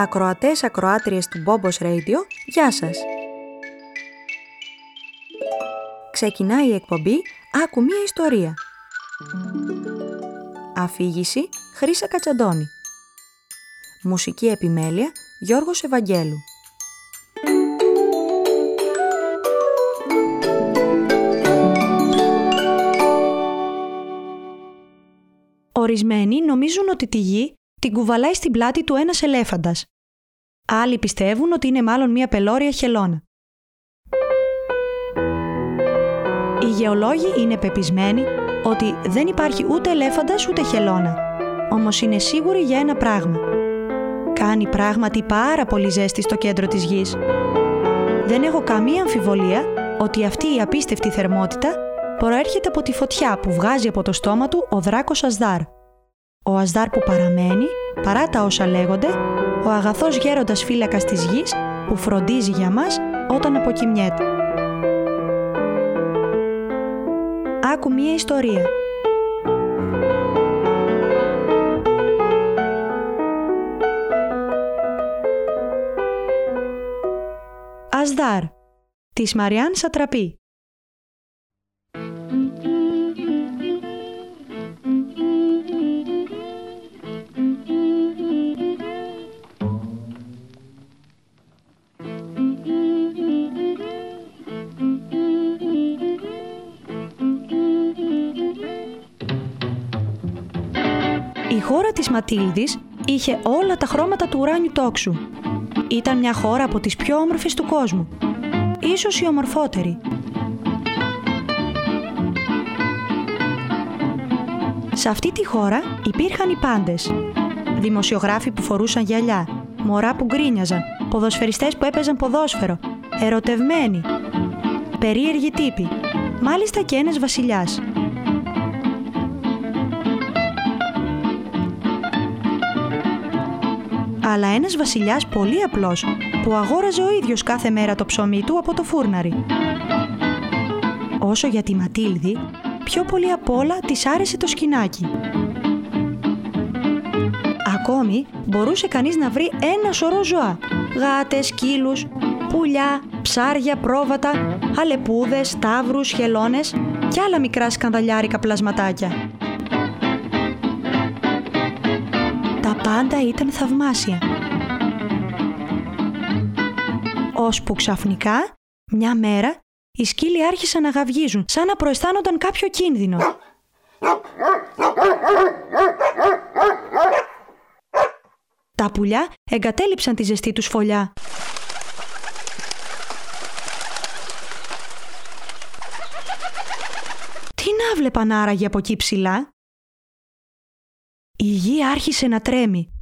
Ακροατές ακροάτριες του Bobos Radio, γεια σας! Ξεκινάει η εκπομπή «Άκου μία ιστορία». Αφήγηση Χρύσα Κατσαντώνη. Μουσική επιμέλεια Γιώργος Ευαγγέλου. Ορισμένοι νομίζουν ότι τη γη την κουβαλάει στην πλάτη του ένας ελέφαντας. Άλλοι πιστεύουν ότι είναι μάλλον μια πελώρια χελώνα. Οι γεωλόγοι είναι πεπισμένοι ότι δεν υπάρχει ούτε ελέφαντας ούτε χελώνα. Όμως είναι σίγουροι για ένα πράγμα. Κάνει πράγματι πάρα πολύ ζέστη στο κέντρο της γης. Δεν έχω καμία αμφιβολία ότι αυτή η απίστευτη θερμότητα προέρχεται από τη φωτιά που βγάζει από το στόμα του ο δράκος Ασδάρ. Ο Ασδάρ που παραμένει, παρά τα όσα λέγονται, ο αγαθός γέροντας φύλακας της γης που φροντίζει για μας όταν αποκοιμιέται. Άκου μία ιστορία. Ασδάρ της Μαριάν Σατραπή Η χώρα της Ματίλδης είχε όλα τα χρώματα του ουράνιου τόξου. Ήταν μια χώρα από τις πιο όμορφες του κόσμου. Ίσως η ομορφότερη. Σε αυτή τη χώρα υπήρχαν οι πάντες. Δημοσιογράφοι που φορούσαν γυαλιά, μωρά που γκρίνιαζαν, ποδοσφαιριστές που έπαιζαν ποδόσφαιρο, ερωτευμένοι, περίεργοι τύποι, μάλιστα και ένας βασιλιάς. Αλλά ένας βασιλιάς πολύ απλός, που αγόραζε ο ίδιος κάθε μέρα το ψωμί του από το φούρναρι. Όσο για τη Ματίλδη, πιο πολύ απ' όλα της άρεσε το σκηνάκι. Ακόμη μπορούσε κανείς να βρει ένα σωρό ζώα, γάτες, σκύλους, πουλιά, ψάρια, πρόβατα, αλεπούδες, τάβρους, χελώνες και άλλα μικρά σκανδαλιάρικα πλασματάκια. Τα πάντα ήταν θαυμάσια. Ώσπου ξαφνικά, μια μέρα, οι σκύλοι άρχισαν να γαυγίζουν, σαν να προαισθάνονταν κάποιο κίνδυνο. Τα πουλιά εγκατέλειψαν τη ζεστή τους φωλιά. Τι να βλέπαν άραγε από εκεί ψηλά; Η γη άρχισε να τρέμει.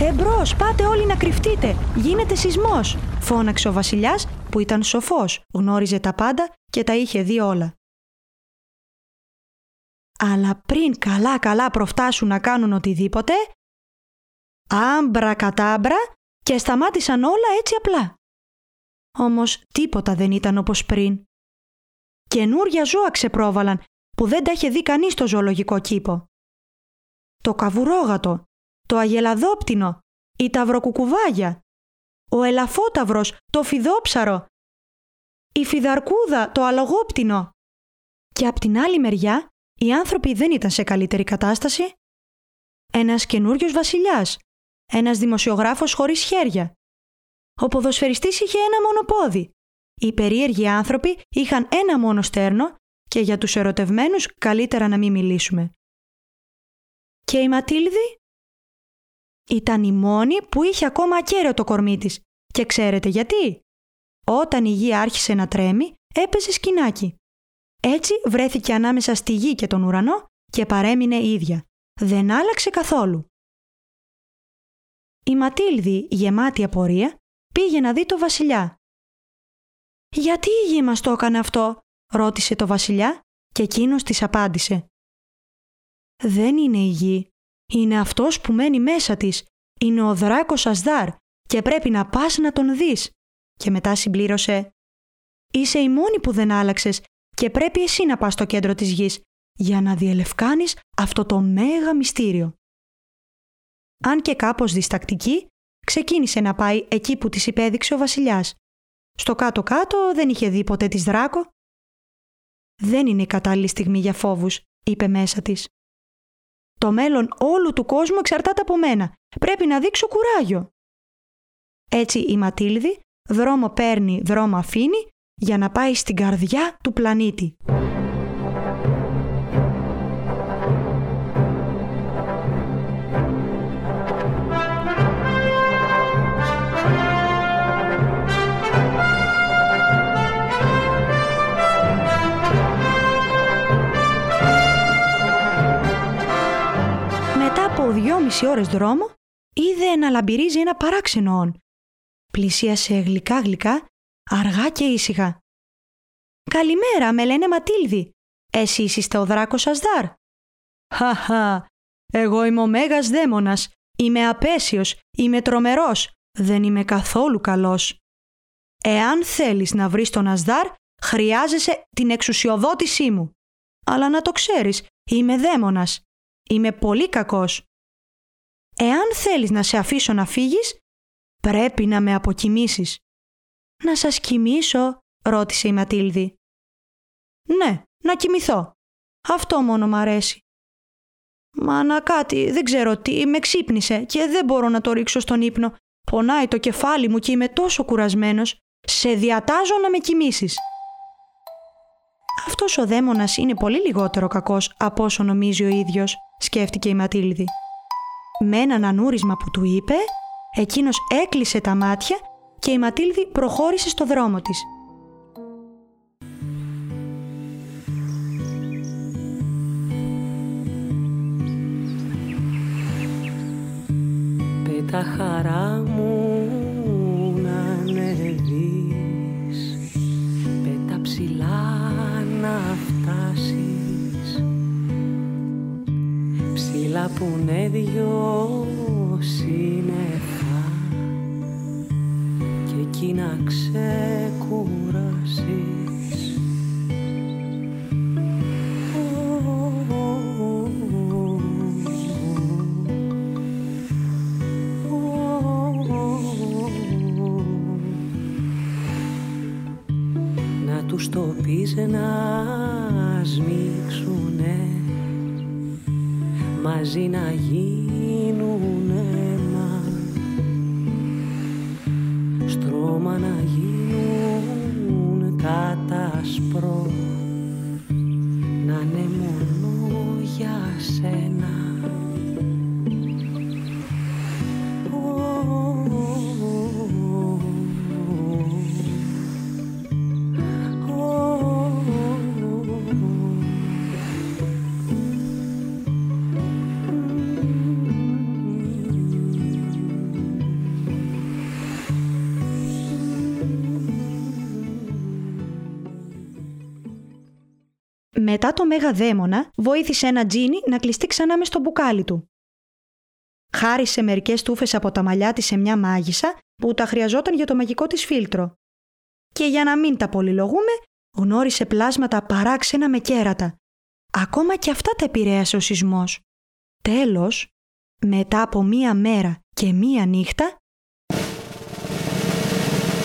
«Εμπρός, πάτε όλοι να κρυφτείτε! Γίνεται σεισμός!» φώναξε ο βασιλιάς που ήταν σοφός, γνώριζε τα πάντα και τα είχε δει όλα. Αλλά πριν καλά-καλά προφτάσουν να κάνουν οτιδήποτε, άμπρα κατάμπρα και σταμάτησαν όλα έτσι απλά. Όμως τίποτα δεν ήταν όπως πριν. Καινούρια ζώα ξεπρόβαλαν που δεν τα είχε δει κανείς στο ζωολογικό κήπο. Το καβουρόγατο, το αγελαδόπτινο, η ταυροκουκουβάγια, ο ελαφόταυρος, το φιδόψαρο, η φιδαρκούδα, το αλογόπτινο. Και απ' την άλλη μεριά, οι άνθρωποι δεν ήταν σε καλύτερη κατάσταση. Ένας καινούριος βασιλιάς, ένας δημοσιογράφος χωρίς χέρια. Ο ποδοσφαιριστής είχε ένα μόνο πόδι. Οι περίεργοι άνθρωποι είχαν ένα μόνο στέρνο και για τους ερωτευμένους καλύτερα να μην μιλήσουμε. Και η Ματίλδη ήταν η μόνη που είχε ακόμα ακέραιο το κορμί της. Και ξέρετε γιατί; Όταν η γη άρχισε να τρέμει, έπεσε σκηνάκι. Έτσι βρέθηκε ανάμεσα στη γη και τον ουρανό και παρέμεινε ίδια. Δεν άλλαξε καθόλου. Η Ματίλδη, γεμάτη απορία, πήγε να δει το βασιλιά. «Γιατί η γη μας το έκανε αυτό» ρώτησε το βασιλιά και εκείνος της απάντησε. «Δεν είναι η γη, είναι αυτός που μένει μέσα της. Είναι ο δράκος Ασδάρ και πρέπει να πας να τον δεις». Και μετά συμπλήρωσε είσαι η μόνη που δεν άλλαξες και πρέπει εσύ να πας στο κέντρο της γης για να διελευκάνεις αυτό το μέγα μυστήριο. Αν και κάπως διστακτική, ξεκίνησε να πάει εκεί που της υπέδειξε ο βασιλιάς. Στο κάτω-κάτω δεν είχε δει ποτέ της δράκο. «Δεν είναι η κατάλληλη στιγμή για φόβους», είπε μέσα της. «Το μέλλον όλου του κόσμου εξαρτάται από μένα. Πρέπει να δείξω κουράγιο». Έτσι η Ματίλδη δρόμο παίρνει, δρόμο αφήνει για να πάει στην καρδιά του πλανήτη. Ώρες δρόμο, είδε να λαμπυρίζει ένα παράξενο Πλησίασε γλυκά-γλυκά, αργά και ήσυχα. «Καλημέρα, με λένε Ματίλδη. Εσείς είστε ο δράκος Ασδάρ». «Χαχα, εγώ είμαι ο Μέγας Δαίμονας. Είμαι απέσιος, είμαι τρομερός. Δεν είμαι καθόλου καλός. Εάν θέλεις να βρεις τον Ασδάρ, χρειάζεσαι την εξουσιοδότησή μου. Αλλά να το ξέρεις, είμαι δαίμονας. Είμαι πολύ κακός. Εάν θέλεις να σε αφήσω να φύγεις, Πρέπει να με αποκοιμήσεις. Να σας κοιμήσω, ρώτησε η Ματίλδη. Ναι, να κοιμηθώ. Αυτό μόνο μ' αρέσει. Μα να κάτι, δεν ξέρω τι, με ξύπνησε και δεν μπορώ να το ρίξω στον ύπνο. Πονάει το κεφάλι μου και είμαι τόσο κουρασμένος. Σε διατάζω να με κοιμήσεις. Αυτός ο δαίμονας είναι πολύ λιγότερο κακός από όσο νομίζει ο ίδιος, σκέφτηκε η Ματίλδη. Με έναν ανούρισμα που του είπε, Εκείνος έκλεισε τα μάτια και η Ματίλδη προχώρησε στο δρόμο της. Πέτα χαρά μου Ψηλά που είναι δυο σύννεφα εκεί να ξεκουράσεις Να τους το πεις να σμίξουνε μαζί να γίνουνε να γίνουν κατασπρό. Να είναι μόνο για σένα Μετά το Μέγα Δαίμονα βοήθησε ένα τζίνι να κλειστεί ξανά μες στο μπουκάλι του. Χάρισε μερικές τούφες από τα μαλλιά της σε μια μάγισσα που τα χρειαζόταν για το μαγικό της φίλτρο. Και για να μην τα πολυλογούμε, γνώρισε πλάσματα παράξενα με κέρατα. Ακόμα και αυτά τα επηρέασε ο σεισμός. Τέλος, μετά από μία μέρα και μία νύχτα,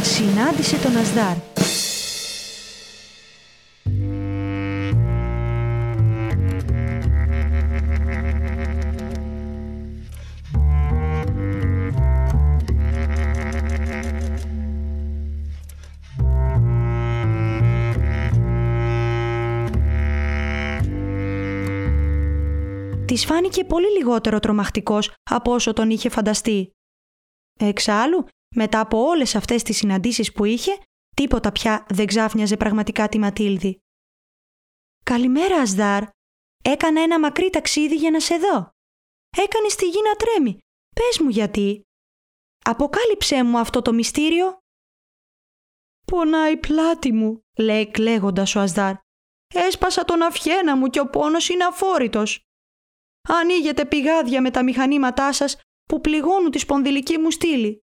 συνάντησε τον Ασδάρ Της φάνηκε πολύ λιγότερο τρομακτικός από όσο τον είχε φανταστεί. Εξάλλου, μετά από όλες αυτές τις συναντήσεις που είχε, τίποτα πια δεν ξάφνιαζε πραγματικά τη Ματίλδη. «Καλημέρα, Ασδάρ. Έκανα ένα μακρύ ταξίδι για να σε δω. Έκανες τη γη να τρέμει. Πες μου γιατί. Αποκάλυψέ μου αυτό το μυστήριο». «Πονάει η πλάτη μου», λέει κλαίγοντας ο Ασδάρ. «Έσπασα τον αυχένα μου και ο πόνος είναι αφόρητος. Ανοίγετε πηγάδια με τα μηχανήματά σας που πληγώνουν τη σπονδυλική μου στήλη.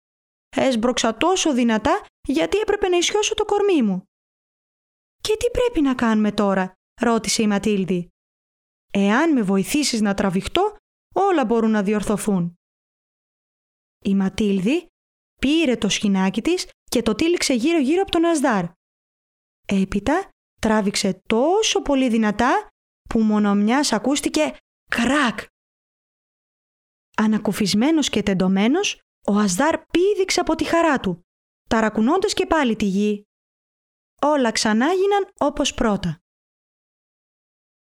Έσμπρωξα τόσο δυνατά γιατί έπρεπε να ισιώσω το κορμί μου. «Και τι πρέπει να κάνουμε τώρα» ρώτησε η Ματίλδη. «Εάν με βοηθήσεις να τραβηχτώ, όλα μπορούν να διορθωθούν». Η Ματίλδη πήρε το σχοινάκι της και το τύλιξε γύρω-γύρω από τον Ασδάρ. Έπειτα τράβηξε τόσο πολύ δυνατά που μόνο μιας ακούστηκε κρακ. Ανακουφισμένος και τεντωμένος, ο Ασδάρ πήδηξε από τη χαρά του, ταρακουνώντας και πάλι τη γη. Όλα ξανά γίναν όπως πρώτα.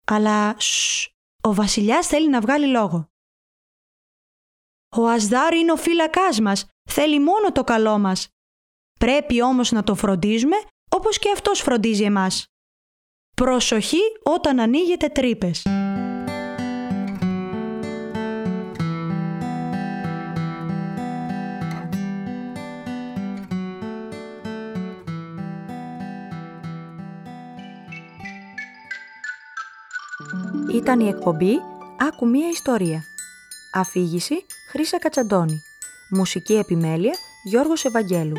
Αλλά σ, ο βασιλιάς θέλει να βγάλει λόγο. Ο Ασδάρ είναι ο φύλακάς μας, θέλει μόνο το καλό μας. Πρέπει όμως να το φροντίζουμε όπως και αυτός φροντίζει εμάς. Προσοχή όταν ανοίγετε τρύπες. Ήταν η εκπομπή «Άκου μία ιστορία». Αφήγηση Χρύσα Κατσαντώνη. Μουσική επιμέλεια Γιώργος Ευαγγέλου.